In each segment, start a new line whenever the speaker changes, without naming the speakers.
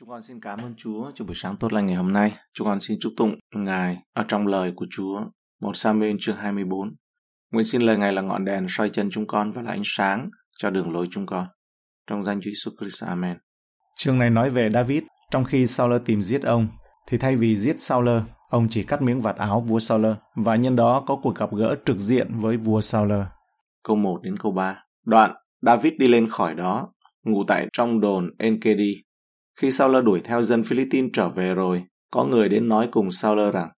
Chúng con xin cảm ơn Chúa cho buổi sáng tốt lành ngày hôm nay. Chúng con xin chúc tụng Ngài ở trong lời của Chúa. Một Samuel chương 24. Nguyện xin lời Ngài là ngọn đèn soi chân chúng con và là ánh sáng cho đường lối chúng con. Trong danh Chúa Jesus Christ. Amen.
Chương này nói về David. Trong khi Saul tìm giết ông, thì thay vì giết Saul, ông chỉ cắt miếng vạt áo vua Saul và nhân đó có cuộc gặp gỡ trực diện với vua Saul.
Câu 1 đến câu 3. Đoạn, David đi lên khỏi đó, ngủ tại trong đồn Enkedi khi Saul đuổi theo dân Philippines trở về rồi, có người đến nói cùng Saul rằng,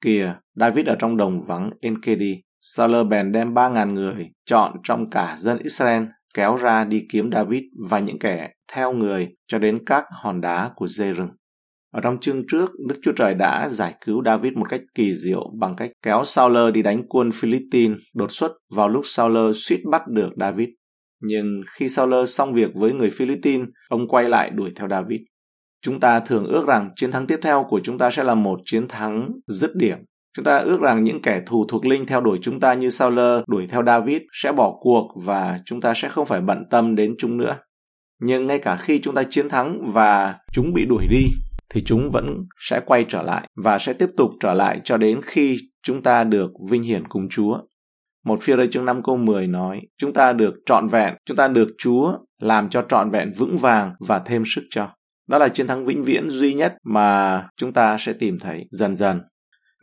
Kìa, David ở trong đồng vắng Enkedi. Saul bèn đem ba ngàn người, chọn trong cả dân Israel, kéo ra đi kiếm David và những kẻ theo người cho đến các hòn đá của dê rừng. Ở trong chương trước, Đức Chúa Trời đã giải cứu David một cách kỳ diệu bằng cách kéo Saul đi đánh quân Philippines đột xuất vào lúc Saul suýt bắt được David. Nhưng khi Saul xong việc với người Philippines, ông quay lại đuổi theo David. Chúng ta thường ước rằng chiến thắng tiếp theo của chúng ta sẽ là một chiến thắng dứt điểm. Chúng ta ước rằng những kẻ thù thuộc linh theo đuổi chúng ta như Saul đuổi theo David sẽ bỏ cuộc và chúng ta sẽ không phải bận tâm đến chúng nữa. Nhưng ngay cả khi chúng ta chiến thắng và chúng bị đuổi đi thì chúng vẫn sẽ quay trở lại và sẽ tiếp tục trở lại cho đến khi chúng ta được vinh hiển cùng Chúa. Một phía đây chương 5 câu 10 nói, chúng ta được trọn vẹn, chúng ta được Chúa làm cho trọn vẹn vững vàng và thêm sức cho. Đó là chiến thắng vĩnh viễn duy nhất mà chúng ta sẽ tìm thấy dần dần.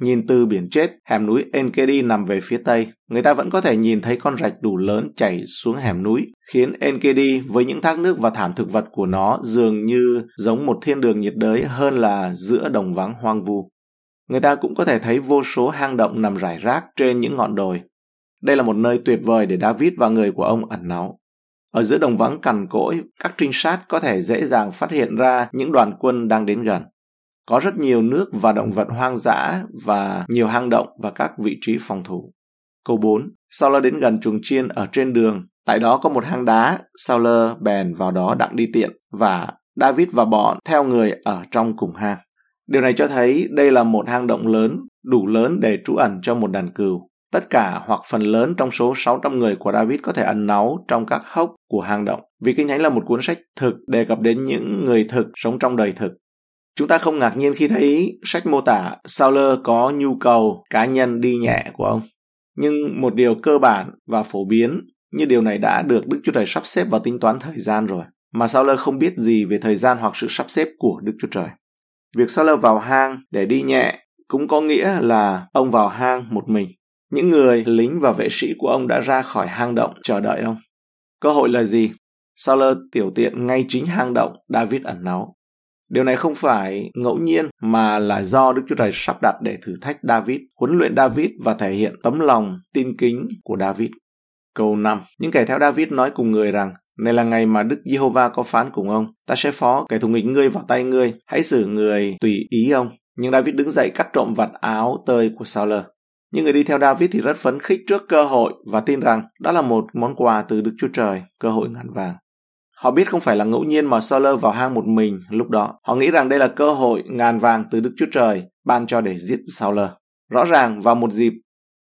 Nhìn từ biển chết, hẻm núi Enkedi nằm về phía tây, người ta vẫn có thể nhìn thấy con rạch đủ lớn chảy xuống hẻm núi, khiến Enkedi với những thác nước và thảm thực vật của nó dường như giống một thiên đường nhiệt đới hơn là giữa đồng vắng hoang vu. Người ta cũng có thể thấy vô số hang động nằm rải rác trên những ngọn đồi, đây là một nơi tuyệt vời để David và người của ông ẩn náu. Ở giữa đồng vắng cằn cỗi, các trinh sát có thể dễ dàng phát hiện ra những đoàn quân đang đến gần. Có rất nhiều nước và động vật hoang dã và nhiều hang động và các vị trí phòng thủ. Câu 4. Sauler đến gần chuồng chiên ở trên đường. Tại đó có một hang đá, Saul bèn vào đó đặng đi tiện và David và bọn theo người ở trong cùng hang. Điều này cho thấy đây là một hang động lớn, đủ lớn để trú ẩn cho một đàn cừu. Tất cả hoặc phần lớn trong số 600 người của David có thể ẩn náu trong các hốc của hang động. Vì Kinh Thánh là một cuốn sách thực đề cập đến những người thực sống trong đời thực. Chúng ta không ngạc nhiên khi thấy sách mô tả Saul có nhu cầu cá nhân đi nhẹ của ông. Nhưng một điều cơ bản và phổ biến như điều này đã được Đức Chúa Trời sắp xếp vào tính toán thời gian rồi. Mà Saul không biết gì về thời gian hoặc sự sắp xếp của Đức Chúa Trời. Việc Saul vào hang để đi nhẹ cũng có nghĩa là ông vào hang một mình. Những người lính và vệ sĩ của ông đã ra khỏi hang động chờ đợi ông. Cơ hội là gì? Saul tiểu tiện ngay chính hang động David ẩn náu. Điều này không phải ngẫu nhiên mà là do Đức Chúa Trời sắp đặt để thử thách David, huấn luyện David và thể hiện tấm lòng tin kính của David. Câu 5. Những kẻ theo David nói cùng người rằng, này là ngày mà Đức Giê-hô-va có phán cùng ông, ta sẽ phó kẻ thù nghịch ngươi vào tay ngươi, hãy xử người tùy ý ông. Nhưng David đứng dậy cắt trộm vạt áo tơi của Saul. Những người đi theo David thì rất phấn khích trước cơ hội và tin rằng đó là một món quà từ Đức Chúa Trời, cơ hội ngàn vàng. Họ biết không phải là ngẫu nhiên mà Saul vào hang một mình lúc đó. Họ nghĩ rằng đây là cơ hội ngàn vàng từ Đức Chúa Trời ban cho để giết Saul. Rõ ràng vào một dịp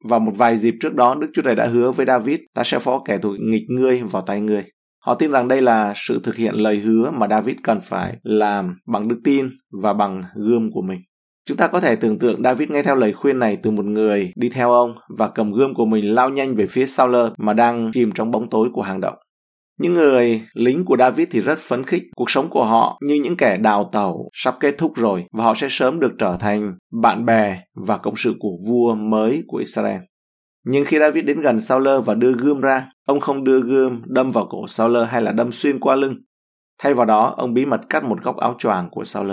vào một vài dịp trước đó Đức Chúa Trời đã hứa với David ta sẽ phó kẻ thù nghịch ngươi vào tay ngươi. Họ tin rằng đây là sự thực hiện lời hứa mà David cần phải làm bằng đức tin và bằng gươm của mình. Chúng ta có thể tưởng tượng David nghe theo lời khuyên này từ một người đi theo ông và cầm gươm của mình lao nhanh về phía Saul mà đang chìm trong bóng tối của hang động. Những người lính của David thì rất phấn khích, cuộc sống của họ như những kẻ đào tàu sắp kết thúc rồi và họ sẽ sớm được trở thành bạn bè và cộng sự của vua mới của Israel. Nhưng khi David đến gần Saul và đưa gươm ra, ông không đưa gươm đâm vào cổ Saul hay là đâm xuyên qua lưng. Thay vào đó, ông bí mật cắt một góc áo choàng của Saul.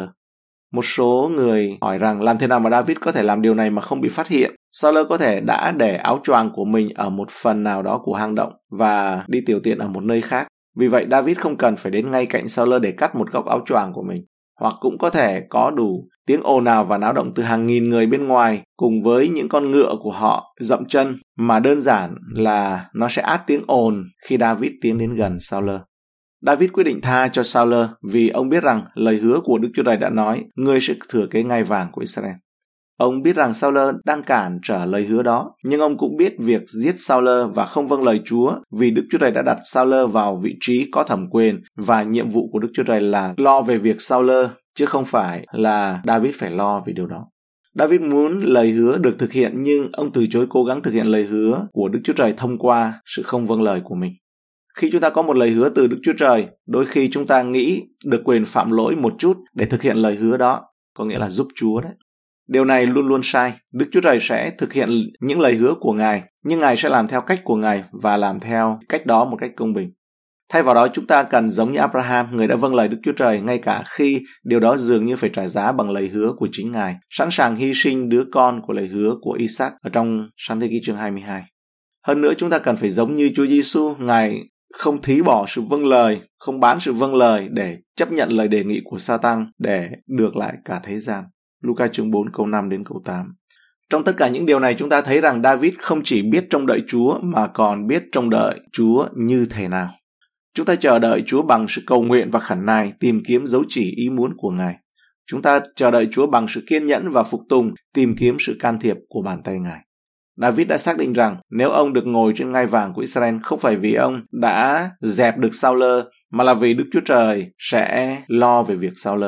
Một số người hỏi rằng làm thế nào mà David có thể làm điều này mà không bị phát hiện. Saul có thể đã để áo choàng của mình ở một phần nào đó của hang động và đi tiểu tiện ở một nơi khác. Vì vậy, David không cần phải đến ngay cạnh Saul để cắt một góc áo choàng của mình. Hoặc cũng có thể có đủ tiếng ồn ào và náo động từ hàng nghìn người bên ngoài cùng với những con ngựa của họ dậm chân mà đơn giản là nó sẽ át tiếng ồn khi David tiến đến gần Saul. David quyết định tha cho Saul vì ông biết rằng lời hứa của Đức Chúa Trời đã nói, ngươi sẽ thừa kế ngai vàng của Israel. Ông biết rằng Sauler đang cản trở lời hứa đó, nhưng ông cũng biết việc giết Sauler và không vâng lời Chúa vì Đức Chúa Trời đã đặt Sauler vào vị trí có thẩm quyền và nhiệm vụ của Đức Chúa Trời là lo về việc Sauler chứ không phải là David phải lo về điều đó. David muốn lời hứa được thực hiện nhưng ông từ chối cố gắng thực hiện lời hứa của Đức Chúa Trời thông qua sự không vâng lời của mình. Khi chúng ta có một lời hứa từ Đức Chúa Trời, đôi khi chúng ta nghĩ được quyền phạm lỗi một chút để thực hiện lời hứa đó, có nghĩa là giúp Chúa đấy. Điều này luôn luôn sai. Đức Chúa Trời sẽ thực hiện những lời hứa của Ngài, nhưng Ngài sẽ làm theo cách của Ngài và làm theo cách đó một cách công bình. Thay vào đó chúng ta cần giống như Abraham, người đã vâng lời Đức Chúa Trời ngay cả khi điều đó dường như phải trả giá bằng lời hứa của chính Ngài, sẵn sàng hy sinh đứa con của lời hứa của Isaac ở trong Sáng Thế Ký chương 22. Hơn nữa chúng ta cần phải giống như Chúa Giêsu, Ngài không thí bỏ sự vâng lời, không bán sự vâng lời để chấp nhận lời đề nghị của Satan để được lại cả thế gian. Luca chương 4 câu 5 đến câu 8. Trong tất cả những điều này chúng ta thấy rằng David không chỉ biết trông đợi Chúa mà còn biết trông đợi Chúa như thế nào. Chúng ta chờ đợi Chúa bằng sự cầu nguyện và khẩn nài tìm kiếm dấu chỉ ý muốn của Ngài. Chúng ta chờ đợi Chúa bằng sự kiên nhẫn và phục tùng tìm kiếm sự can thiệp của bàn tay Ngài. David đã xác định rằng nếu ông được ngồi trên ngai vàng của Israel không phải vì ông đã dẹp được Saul mà là vì Đức Chúa Trời sẽ lo về việc Saul.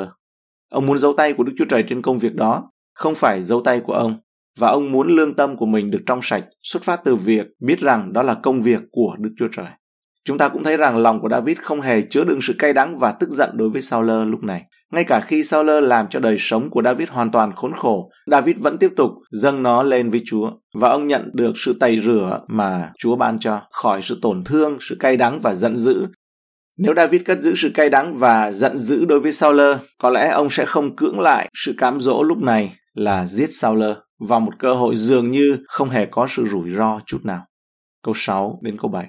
Ông muốn dấu tay của Đức Chúa Trời trên công việc đó, không phải dấu tay của ông. Và ông muốn lương tâm của mình được trong sạch, xuất phát từ việc biết rằng đó là công việc của Đức Chúa Trời. Chúng ta cũng thấy rằng lòng của David không hề chứa đựng sự cay đắng và tức giận đối với Saul lúc này. Ngay cả khi Saul làm cho đời sống của David hoàn toàn khốn khổ, David vẫn tiếp tục dâng nó lên với Chúa và ông nhận được sự tẩy rửa mà Chúa ban cho khỏi sự tổn thương, sự cay đắng và giận dữ. Nếu David cất giữ sự cay đắng và giận dữ đối với Saul, có lẽ ông sẽ không cưỡng lại sự cám dỗ lúc này là giết Saul vào một cơ hội dường như không hề có sự rủi ro chút nào. Câu 6 đến câu 7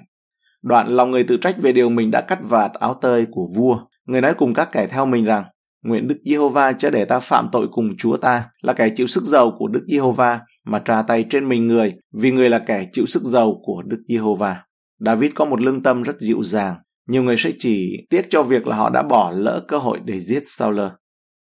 Đoạn lòng người tự trách về điều mình đã cắt vạt áo tơi của vua. Người nói cùng các kẻ theo mình rằng, Nguyện Đức Giê-hô-va chớ để ta phạm tội cùng Chúa ta, là kẻ chịu sức giàu của Đức Giê-hô-va, mà tra tay trên mình người, vì người là kẻ chịu sức giàu của Đức Giê-hô-va. David có một lương tâm rất dịu dàng. Nhiều người sẽ chỉ tiếc cho việc là họ đã bỏ lỡ cơ hội để giết Saul.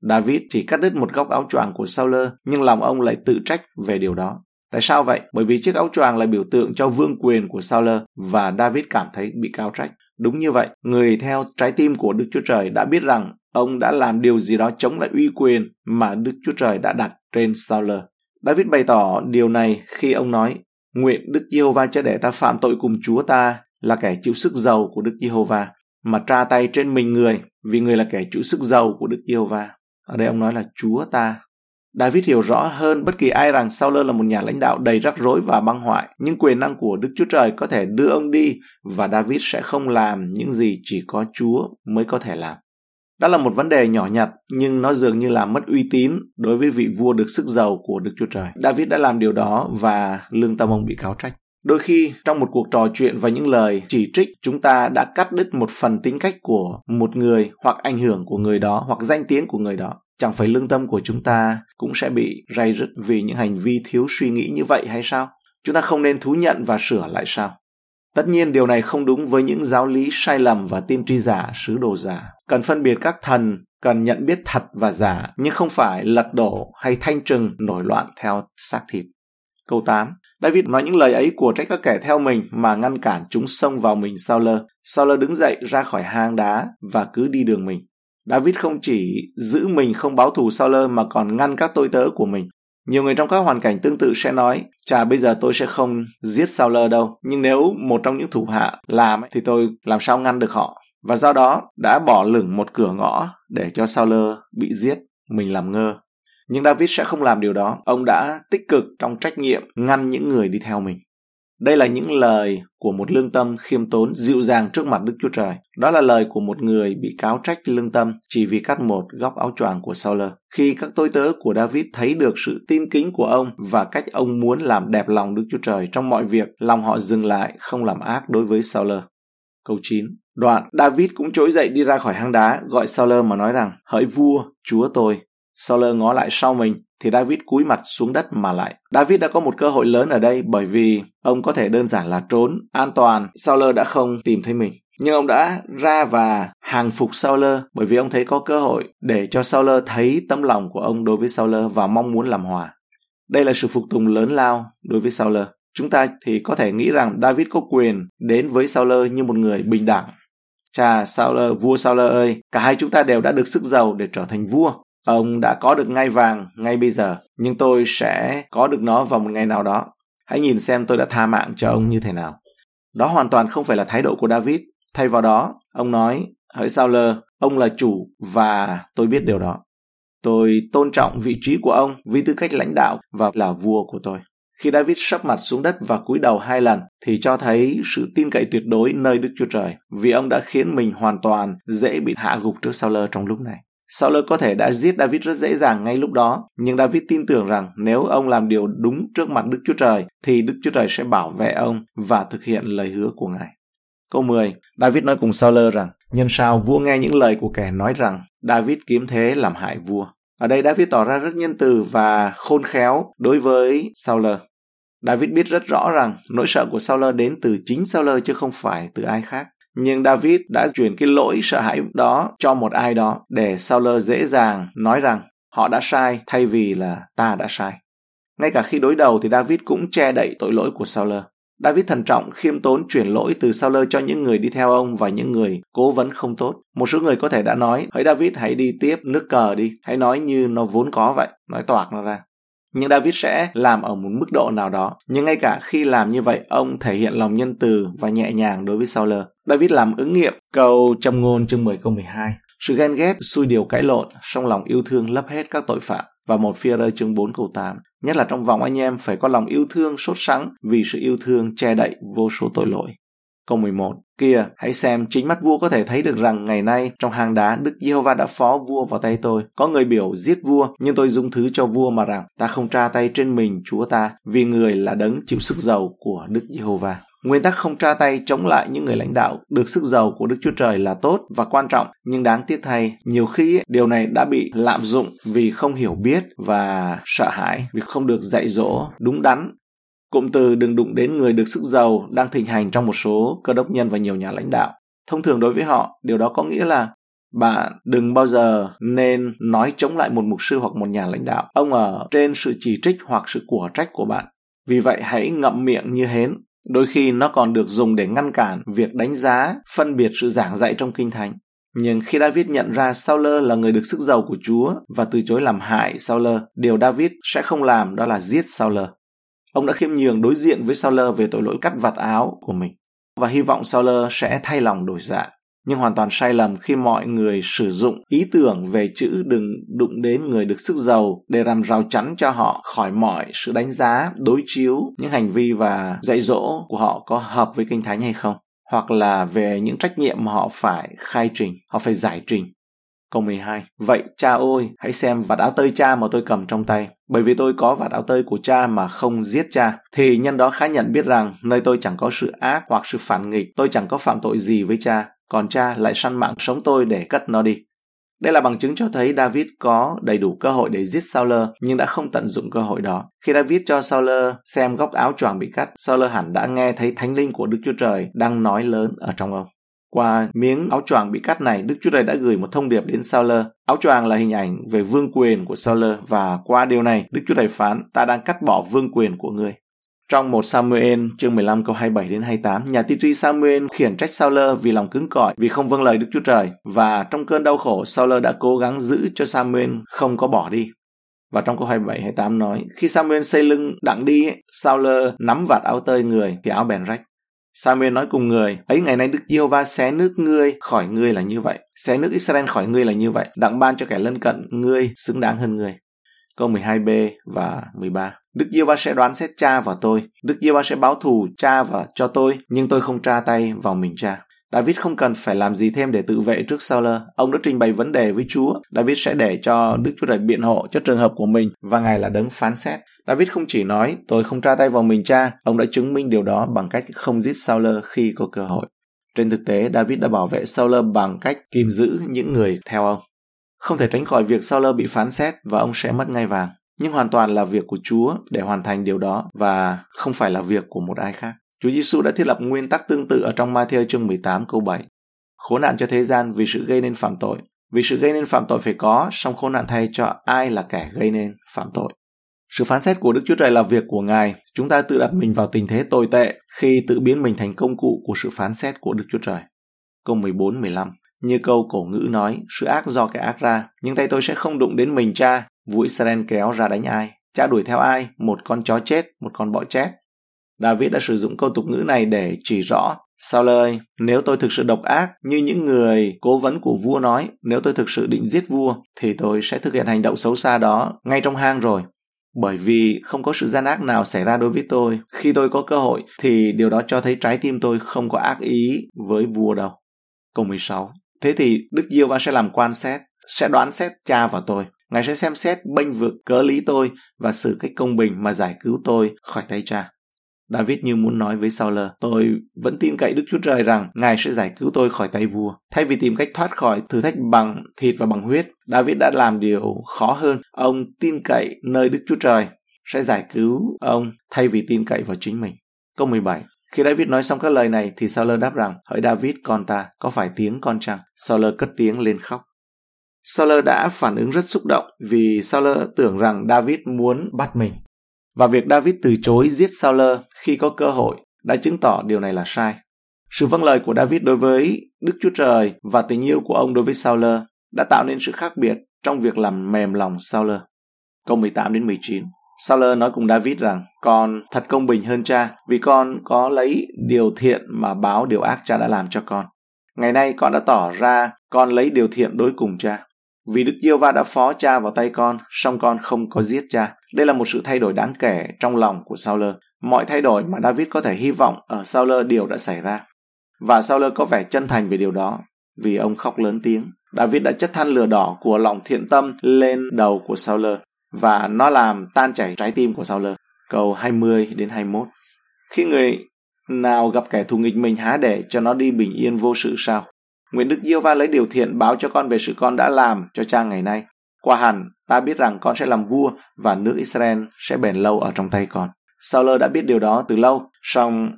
David chỉ cắt đứt một góc áo choàng của Saul, nhưng lòng ông lại tự trách về điều đó. Tại sao vậy? Bởi vì chiếc áo choàng là biểu tượng cho vương quyền của Saul và David cảm thấy bị cao trách. Đúng như vậy, người theo trái tim của Đức Chúa Trời đã biết rằng ông đã làm điều gì đó chống lại uy quyền mà Đức Chúa Trời đã đặt trên Saul. David bày tỏ điều này khi ông nói, Nguyện Đức Giê-hô-va cho để ta phạm tội cùng Chúa ta là kẻ chịu sức giàu của Đức Giê-hô-va, mà tra tay trên mình người, vì người là kẻ chịu sức giàu của Đức Giê-hô-va. Ở đây ông nói là Chúa ta. David hiểu rõ hơn bất kỳ ai rằng Saul là một nhà lãnh đạo đầy rắc rối và băng hoại, nhưng quyền năng của Đức Chúa Trời có thể đưa ông đi và David sẽ không làm những gì chỉ có Chúa mới có thể làm. Đó là một vấn đề nhỏ nhặt, nhưng nó dường như là mất uy tín đối với vị vua được sức giàu của Đức Chúa Trời. David đã làm điều đó và lương tâm ông bị cáo trách. Đôi khi, trong một cuộc trò chuyện và những lời chỉ trích, chúng ta đã cắt đứt một phần tính cách của một người hoặc ảnh hưởng của người đó hoặc danh tiếng của người đó. Chẳng phải lương tâm của chúng ta cũng sẽ bị ray rứt vì những hành vi thiếu suy nghĩ như vậy hay sao? Chúng ta không nên thú nhận và sửa lại sao? Tất nhiên điều này không đúng với những giáo lý sai lầm và tiên tri giả, sứ đồ giả. Cần phân biệt các thần, cần nhận biết thật và giả, nhưng không phải lật đổ hay thanh trừng nổi loạn theo xác thịt. Câu 8. David nói những lời ấy của trách các kẻ theo mình mà ngăn cản chúng xông vào mình Sauler. Sauler đứng dậy ra khỏi hang đá và cứ đi đường mình. David không chỉ giữ mình không báo thù Saul mà còn ngăn các tôi tớ của mình. Nhiều người trong các hoàn cảnh tương tự sẽ nói, chà bây giờ tôi sẽ không giết Saul đâu, nhưng nếu một trong những thủ hạ làm thì tôi làm sao ngăn được họ. Và do đó đã bỏ lửng một cửa ngõ để cho Saul bị giết, mình làm ngơ. Nhưng David sẽ không làm điều đó. Ông đã tích cực trong trách nhiệm ngăn những người đi theo mình. Đây là những lời của một lương tâm khiêm tốn dịu dàng trước mặt Đức Chúa Trời. Đó là lời của một người bị cáo trách lương tâm chỉ vì cắt một góc áo choàng của Saul. Khi các tôi tớ của David thấy được sự tin kính của ông và cách ông muốn làm đẹp lòng Đức Chúa Trời trong mọi việc, lòng họ dừng lại không làm ác đối với Saul. Câu 9 Đoạn, David cũng trỗi dậy đi ra khỏi hang đá, gọi Saul mà nói rằng, hỡi vua, chúa tôi. Saul ngó lại sau mình, thì David cúi mặt xuống đất mà lại. David đã có một cơ hội lớn ở đây bởi vì ông có thể đơn giản là trốn, an toàn, Saul đã không tìm thấy mình. Nhưng ông đã ra và hàng phục Saul bởi vì ông thấy có cơ hội để cho Saul thấy tấm lòng của ông đối với Saul và mong muốn làm hòa. Đây là sự phục tùng lớn lao đối với Sauler. Chúng ta thì có thể nghĩ rằng David có quyền đến với Sauler như một người bình đẳng. Cha Sauler, vua Sauler ơi, cả hai chúng ta đều đã được sức giàu để trở thành vua. Ông đã có được ngai vàng ngay bây giờ, nhưng tôi sẽ có được nó vào một ngày nào đó. Hãy nhìn xem tôi đã tha mạng cho ông như thế nào. Đó hoàn toàn không phải là thái độ của David. Thay vào đó, ông nói, hỡi Sauler, ông là chủ và tôi biết điều đó. Tôi tôn trọng vị trí của ông vì tư cách lãnh đạo và là vua của tôi. Khi David sấp mặt xuống đất và cúi đầu hai lần thì cho thấy sự tin cậy tuyệt đối nơi Đức Chúa Trời vì ông đã khiến mình hoàn toàn dễ bị hạ gục trước Sauler trong lúc này. Sauler có thể đã giết David rất dễ dàng ngay lúc đó, nhưng David tin tưởng rằng nếu ông làm điều đúng trước mặt Đức Chúa Trời thì Đức Chúa Trời sẽ bảo vệ ông và thực hiện lời hứa của Ngài. Câu 10, David nói cùng Sauler rằng, nhân sao vua nghe những lời của kẻ nói rằng David kiếm thế làm hại vua. Ở đây David tỏ ra rất nhân từ và khôn khéo đối với Sauler. David biết rất rõ rằng nỗi sợ của Sauler đến từ chính Sauler chứ không phải từ ai khác. Nhưng David đã chuyển cái lỗi sợ hãi đó cho một ai đó để Sauler dễ dàng nói rằng họ đã sai thay vì là ta đã sai. Ngay cả khi đối đầu thì David cũng che đậy tội lỗi của Sauler. David thận trọng khiêm tốn chuyển lỗi từ Sauler cho những người đi theo ông và những người cố vấn không tốt. Một số người có thể đã nói, hỡi David hãy đi tiếp nước cờ đi, hãy nói như nó vốn có vậy, nói toạc nó ra. Nhưng David sẽ làm ở một mức độ nào đó. Nhưng ngay cả khi làm như vậy, ông thể hiện lòng nhân từ và nhẹ nhàng đối với Sauler. David làm ứng nghiệm câu trong ngôn chương 10 câu 12. Sự ghen ghét, xui điều cãi lộn, trong lòng yêu thương lấp hết các tội phạm. Và một phía rơi chương 4 câu 8. Nhất là trong vòng anh em phải có lòng yêu thương sốt sắng vì sự yêu thương che đậy vô số tội lỗi. Câu 11. Kìa, hãy xem, chính mắt vua có thể thấy được rằng ngày nay trong hang đá Đức Giê-hô-va đã phó vua vào tay tôi. Có người biểu giết vua, nhưng tôi dung thứ cho vua mà rằng ta không tra tay trên mình chúa ta, vì người là đấng chịu sức giàu của Đức Giê-hô-va. Nguyên tắc không tra tay chống lại những người lãnh đạo được sức giàu của Đức Chúa Trời là tốt và quan trọng, nhưng đáng tiếc thay, nhiều khi điều này đã bị lạm dụng vì không hiểu biết và sợ hãi, vì không được dạy dỗ đúng đắn Cụm từ đừng đụng đến người được sức giàu đang thịnh hành trong một số cơ đốc nhân và nhiều nhà lãnh đạo. Thông thường đối với họ, điều đó có nghĩa là bạn đừng bao giờ nên nói chống lại một mục sư hoặc một nhà lãnh đạo. Ông ở trên sự chỉ trích hoặc sự của trách của bạn. Vì vậy hãy ngậm miệng như hến. Đôi khi nó còn được dùng để ngăn cản việc đánh giá, phân biệt sự giảng dạy trong kinh thánh. Nhưng khi David nhận ra Sauler là người được sức giàu của Chúa và từ chối làm hại Sauler, điều David sẽ không làm đó là giết Sauler. Ông đã khiêm nhường đối diện với Sauler về tội lỗi cắt vạt áo của mình và hy vọng Sauler sẽ thay lòng đổi dạ. Nhưng hoàn toàn sai lầm khi mọi người sử dụng ý tưởng về chữ đừng đụng đến người được sức giàu để làm rào chắn cho họ khỏi mọi sự đánh giá, đối chiếu những hành vi và dạy dỗ của họ có hợp với kinh thánh hay không hoặc là về những trách nhiệm mà họ phải khai trình, họ phải giải trình. Câu 12. Vậy cha ơi, hãy xem vạt áo tơi cha mà tôi cầm trong tay. Bởi vì tôi có vạt áo tơi của cha mà không giết cha, thì nhân đó khá nhận biết rằng nơi tôi chẳng có sự ác hoặc sự phản nghịch, tôi chẳng có phạm tội gì với cha, còn cha lại săn mạng sống tôi để cất nó đi. Đây là bằng chứng cho thấy David có đầy đủ cơ hội để giết Sauler nhưng đã không tận dụng cơ hội đó. Khi David cho Sauler xem góc áo choàng bị cắt, Sauler hẳn đã nghe thấy thánh linh của Đức Chúa Trời đang nói lớn ở trong ông. Qua miếng áo choàng bị cắt này, Đức Chúa Trời đã gửi một thông điệp đến Sauler. Áo choàng là hình ảnh về vương quyền của Sauler và qua điều này, Đức Chúa Trời phán, ta đang cắt bỏ vương quyền của ngươi. Trong một Samuel chương 15 câu 27 đến 28, nhà tiên tri Samuel khiển trách Sauler vì lòng cứng cỏi, vì không vâng lời Đức Chúa Trời. Và trong cơn đau khổ, Sauler đã cố gắng giữ cho Samuel không có bỏ đi. Và trong câu 27 28 nói, khi Samuel xây lưng đặng đi, Sauler nắm vạt áo tơi người thì áo bèn rách. Samuel nói cùng người, ấy ngày nay Đức Giê-hô-va xé nước ngươi khỏi ngươi là như vậy, xé nước Israel khỏi ngươi là như vậy, đặng ban cho kẻ lân cận ngươi xứng đáng hơn ngươi. Câu 12b và 13. Đức Giê-hô-va sẽ đoán xét cha và tôi, Đức Giê-hô-va sẽ báo thù cha và cho tôi, nhưng tôi không tra tay vào mình cha. David không cần phải làm gì thêm để tự vệ trước Sauler. Ông đã trình bày vấn đề với Chúa. David sẽ để cho Đức Chúa Trời biện hộ cho trường hợp của mình và Ngài là đấng phán xét. David không chỉ nói tôi không tra tay vào mình cha, ông đã chứng minh điều đó bằng cách không giết Sauler khi có cơ hội. Trên thực tế, David đã bảo vệ Sauler bằng cách kìm giữ những người theo ông. Không thể tránh khỏi việc Sauler bị phán xét và ông sẽ mất ngai vàng. Nhưng hoàn toàn là việc của Chúa để hoàn thành điều đó và không phải là việc của một ai khác. Chúa Giêsu đã thiết lập nguyên tắc tương tự ở trong Matthew chương 18 câu 7. Khốn nạn cho thế gian vì sự gây nên phạm tội. Vì sự gây nên phạm tội phải có, song khốn nạn thay cho ai là kẻ gây nên phạm tội. Sự phán xét của Đức Chúa Trời là việc của Ngài. Chúng ta tự đặt mình vào tình thế tồi tệ khi tự biến mình thành công cụ của sự phán xét của Đức Chúa Trời. Câu 14-15 Như câu cổ ngữ nói, sự ác do kẻ ác ra, nhưng tay tôi sẽ không đụng đến mình cha. Vũ Israel kéo ra đánh ai? Cha đuổi theo ai? Một con chó chết, một con bọ chết. David đã sử dụng câu tục ngữ này để chỉ rõ Sao ơi, nếu tôi thực sự độc ác như những người cố vấn của vua nói, nếu tôi thực sự định giết vua, thì tôi sẽ thực hiện hành động xấu xa đó ngay trong hang rồi. Bởi vì không có sự gian ác nào xảy ra đối với tôi. Khi tôi có cơ hội thì điều đó cho thấy trái tim tôi không có ác ý với vua đâu. Câu 16. Thế thì Đức Diêu Va sẽ làm quan xét, sẽ đoán xét cha và tôi. Ngài sẽ xem xét bênh vực cớ lý tôi và xử cách công bình mà giải cứu tôi khỏi tay cha. David như muốn nói với Saul, tôi vẫn tin cậy Đức Chúa Trời rằng Ngài sẽ giải cứu tôi khỏi tay vua. Thay vì tìm cách thoát khỏi thử thách bằng thịt và bằng huyết, David đã làm điều khó hơn. Ông tin cậy nơi Đức Chúa Trời sẽ giải cứu ông thay vì tin cậy vào chính mình. Câu 17 khi David nói xong các lời này thì Saul đáp rằng, hỡi David con ta, có phải tiếng con chăng? Saul cất tiếng lên khóc. Saul đã phản ứng rất xúc động vì Saul tưởng rằng David muốn bắt mình. Và việc David từ chối giết Saul khi có cơ hội đã chứng tỏ điều này là sai. Sự vâng lời của David đối với Đức Chúa Trời và tình yêu của ông đối với Saul đã tạo nên sự khác biệt trong việc làm mềm lòng Saul. Câu 18 đến 19. Saul nói cùng David rằng, con thật công bình hơn cha, vì con có lấy điều thiện mà báo điều ác cha đã làm cho con. Ngày nay con đã tỏ ra con lấy điều thiện đối cùng cha. Vì Đức Diêu Va đã phó cha vào tay con, song con không có giết cha. Đây là một sự thay đổi đáng kể trong lòng của Sauler. Mọi thay đổi mà David có thể hy vọng ở Sauler đều đã xảy ra. Và Sauler có vẻ chân thành về điều đó, vì ông khóc lớn tiếng. David đã chất than lửa đỏ của lòng thiện tâm lên đầu của Sauler và nó làm tan chảy trái tim của Sauler. Câu 20 đến 21. Khi người nào gặp kẻ thù nghịch mình há để cho nó đi bình yên vô sự sao? Nguyện Đức Diêu Va lấy điều thiện báo cho con về sự con đã làm cho cha ngày nay. Qua hẳn, ta biết rằng con sẽ làm vua và nước Israel sẽ bền lâu ở trong tay con. Sauler đã biết điều đó từ lâu, song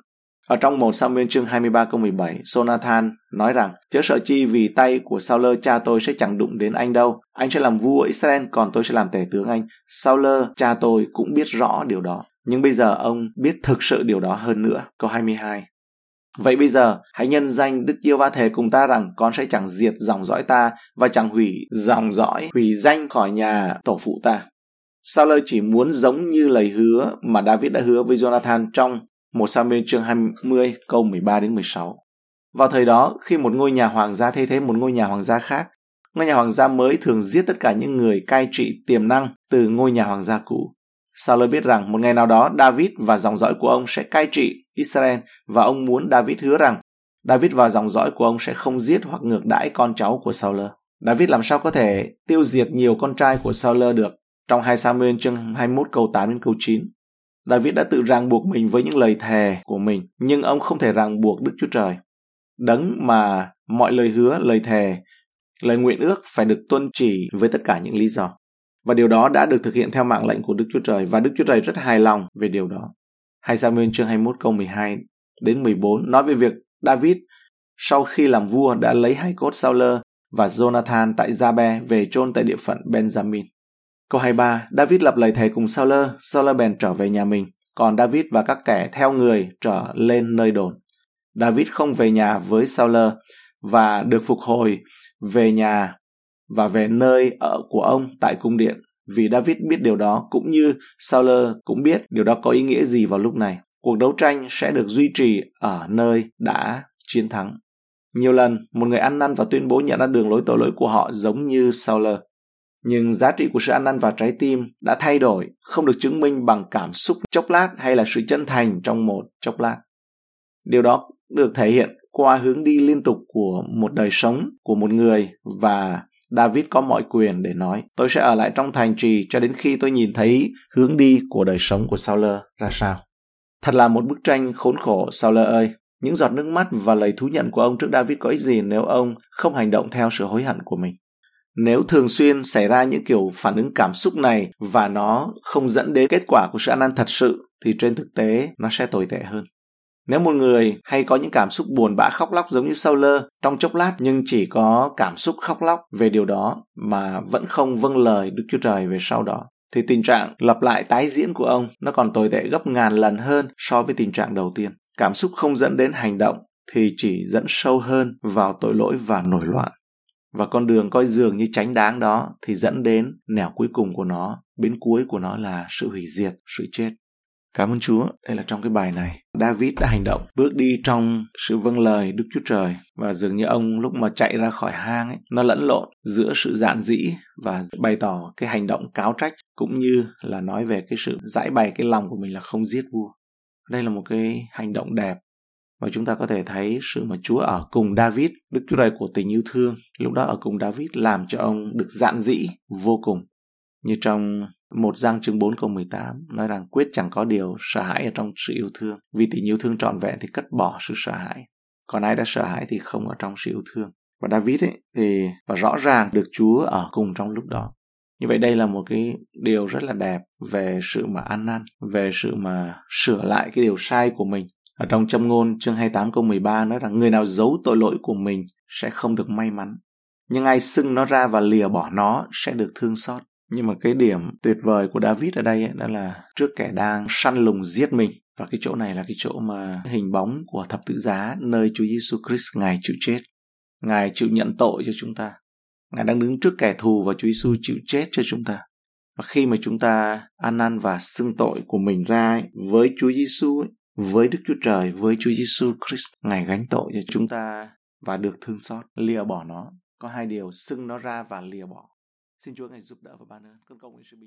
ở trong một Samuel chương 23 câu 17, Sonathan nói rằng, chớ sợ chi vì tay của Sauler cha tôi sẽ chẳng đụng đến anh đâu. Anh sẽ làm vua Israel, còn tôi sẽ làm tể tướng anh. Sauler cha tôi cũng biết rõ điều đó. Nhưng bây giờ ông biết thực sự điều đó hơn nữa. Câu 22. Vậy bây giờ, hãy nhân danh Đức Yêu Va thề cùng ta rằng con sẽ chẳng diệt dòng dõi ta và chẳng hủy dòng dõi, hủy danh khỏi nhà tổ phụ ta. Sao chỉ muốn giống như lời hứa mà David đã hứa với Jonathan trong một Samuel chương 20 câu 13 đến 16. Vào thời đó, khi một ngôi nhà hoàng gia thay thế một ngôi nhà hoàng gia khác, ngôi nhà hoàng gia mới thường giết tất cả những người cai trị tiềm năng từ ngôi nhà hoàng gia cũ. Saul biết rằng một ngày nào đó David và dòng dõi của ông sẽ cai trị Israel và ông muốn David hứa rằng David và dòng dõi của ông sẽ không giết hoặc ngược đãi con cháu của Saul. David làm sao có thể tiêu diệt nhiều con trai của Saul được? Trong 2 Samuel chương 21 câu 8 đến câu 9. David đã tự ràng buộc mình với những lời thề của mình, nhưng ông không thể ràng buộc Đức Chúa Trời. Đấng mà mọi lời hứa, lời thề, lời nguyện ước phải được tuân chỉ với tất cả những lý do. Và điều đó đã được thực hiện theo mạng lệnh của Đức Chúa Trời và Đức Chúa Trời rất hài lòng về điều đó. 2 Samuel chương 21 câu 12 đến 14 nói về việc David sau khi làm vua đã lấy hai cốt Saul và Jonathan tại Jabe về chôn tại địa phận Benjamin. Câu 23, David lập lời thề cùng Saul, Saul bèn trở về nhà mình, còn David và các kẻ theo người trở lên nơi đồn. David không về nhà với Saul và được phục hồi về nhà và về nơi ở của ông tại cung điện vì David biết điều đó cũng như Saul cũng biết điều đó có ý nghĩa gì vào lúc này. Cuộc đấu tranh sẽ được duy trì ở nơi đã chiến thắng. Nhiều lần, một người ăn năn và tuyên bố nhận ra đường lối tội lỗi của họ giống như Saul. Nhưng giá trị của sự ăn năn và trái tim đã thay đổi, không được chứng minh bằng cảm xúc chốc lát hay là sự chân thành trong một chốc lát. Điều đó được thể hiện qua hướng đi liên tục của một đời sống của một người và David có mọi quyền để nói, tôi sẽ ở lại trong thành trì cho đến khi tôi nhìn thấy hướng đi của đời sống của Saul ra sao. Thật là một bức tranh khốn khổ, Saul ơi. Những giọt nước mắt và lời thú nhận của ông trước David có ích gì nếu ông không hành động theo sự hối hận của mình. Nếu thường xuyên xảy ra những kiểu phản ứng cảm xúc này và nó không dẫn đến kết quả của sự ăn năn thật sự thì trên thực tế nó sẽ tồi tệ hơn. Nếu một người hay có những cảm xúc buồn bã khóc lóc giống như Saul trong chốc lát nhưng chỉ có cảm xúc khóc lóc về điều đó mà vẫn không vâng lời Đức Chúa Trời về sau đó thì tình trạng lặp lại tái diễn của ông nó còn tồi tệ gấp ngàn lần hơn so với tình trạng đầu tiên. Cảm xúc không dẫn đến hành động thì chỉ dẫn sâu hơn vào tội lỗi và nổi loạn. Và con đường coi dường như tránh đáng đó thì dẫn đến nẻo cuối cùng của nó, bến cuối của nó là sự hủy diệt, sự chết. Cảm ơn Chúa, đây là trong cái bài này. David đã hành động, bước đi trong sự vâng lời Đức Chúa Trời và dường như ông lúc mà chạy ra khỏi hang ấy, nó lẫn lộn giữa sự dạn dĩ và bày tỏ cái hành động cáo trách cũng như là nói về cái sự giải bày cái lòng của mình là không giết vua. Đây là một cái hành động đẹp và chúng ta có thể thấy sự mà Chúa ở cùng David, Đức Chúa Trời của tình yêu thương, lúc đó ở cùng David làm cho ông được dạn dĩ vô cùng. Như trong một Giang chương 4 câu 18 nói rằng quyết chẳng có điều sợ hãi ở trong sự yêu thương. Vì tình yêu thương trọn vẹn thì cất bỏ sự sợ hãi. Còn ai đã sợ hãi thì không ở trong sự yêu thương. Và David ấy thì và rõ ràng được Chúa ở cùng trong lúc đó. Như vậy đây là một cái điều rất là đẹp về sự mà ăn năn, về sự mà sửa lại cái điều sai của mình. Ở trong châm ngôn chương 28 câu 13 nói rằng người nào giấu tội lỗi của mình sẽ không được may mắn. Nhưng ai xưng nó ra và lìa bỏ nó sẽ được thương xót nhưng mà cái điểm tuyệt vời của David ở đây ấy, đó là trước kẻ đang săn lùng giết mình. Và cái chỗ này là cái chỗ mà hình bóng của thập tự giá nơi Chúa Giêsu Christ ngài chịu chết. Ngài chịu nhận tội cho chúng ta. Ngài đang đứng trước kẻ thù và Chúa Giêsu chịu chết cho chúng ta. Và khi mà chúng ta ăn năn và xưng tội của mình ra ấy, với Chúa Giêsu với Đức Chúa Trời với Chúa Giêsu Christ ngài gánh tội cho chúng ta và được thương xót lìa bỏ nó. Có hai điều xưng nó ra và lìa bỏ. Xin Chúa ngài giúp đỡ và ban ơn. Con cầu nguyện sự bình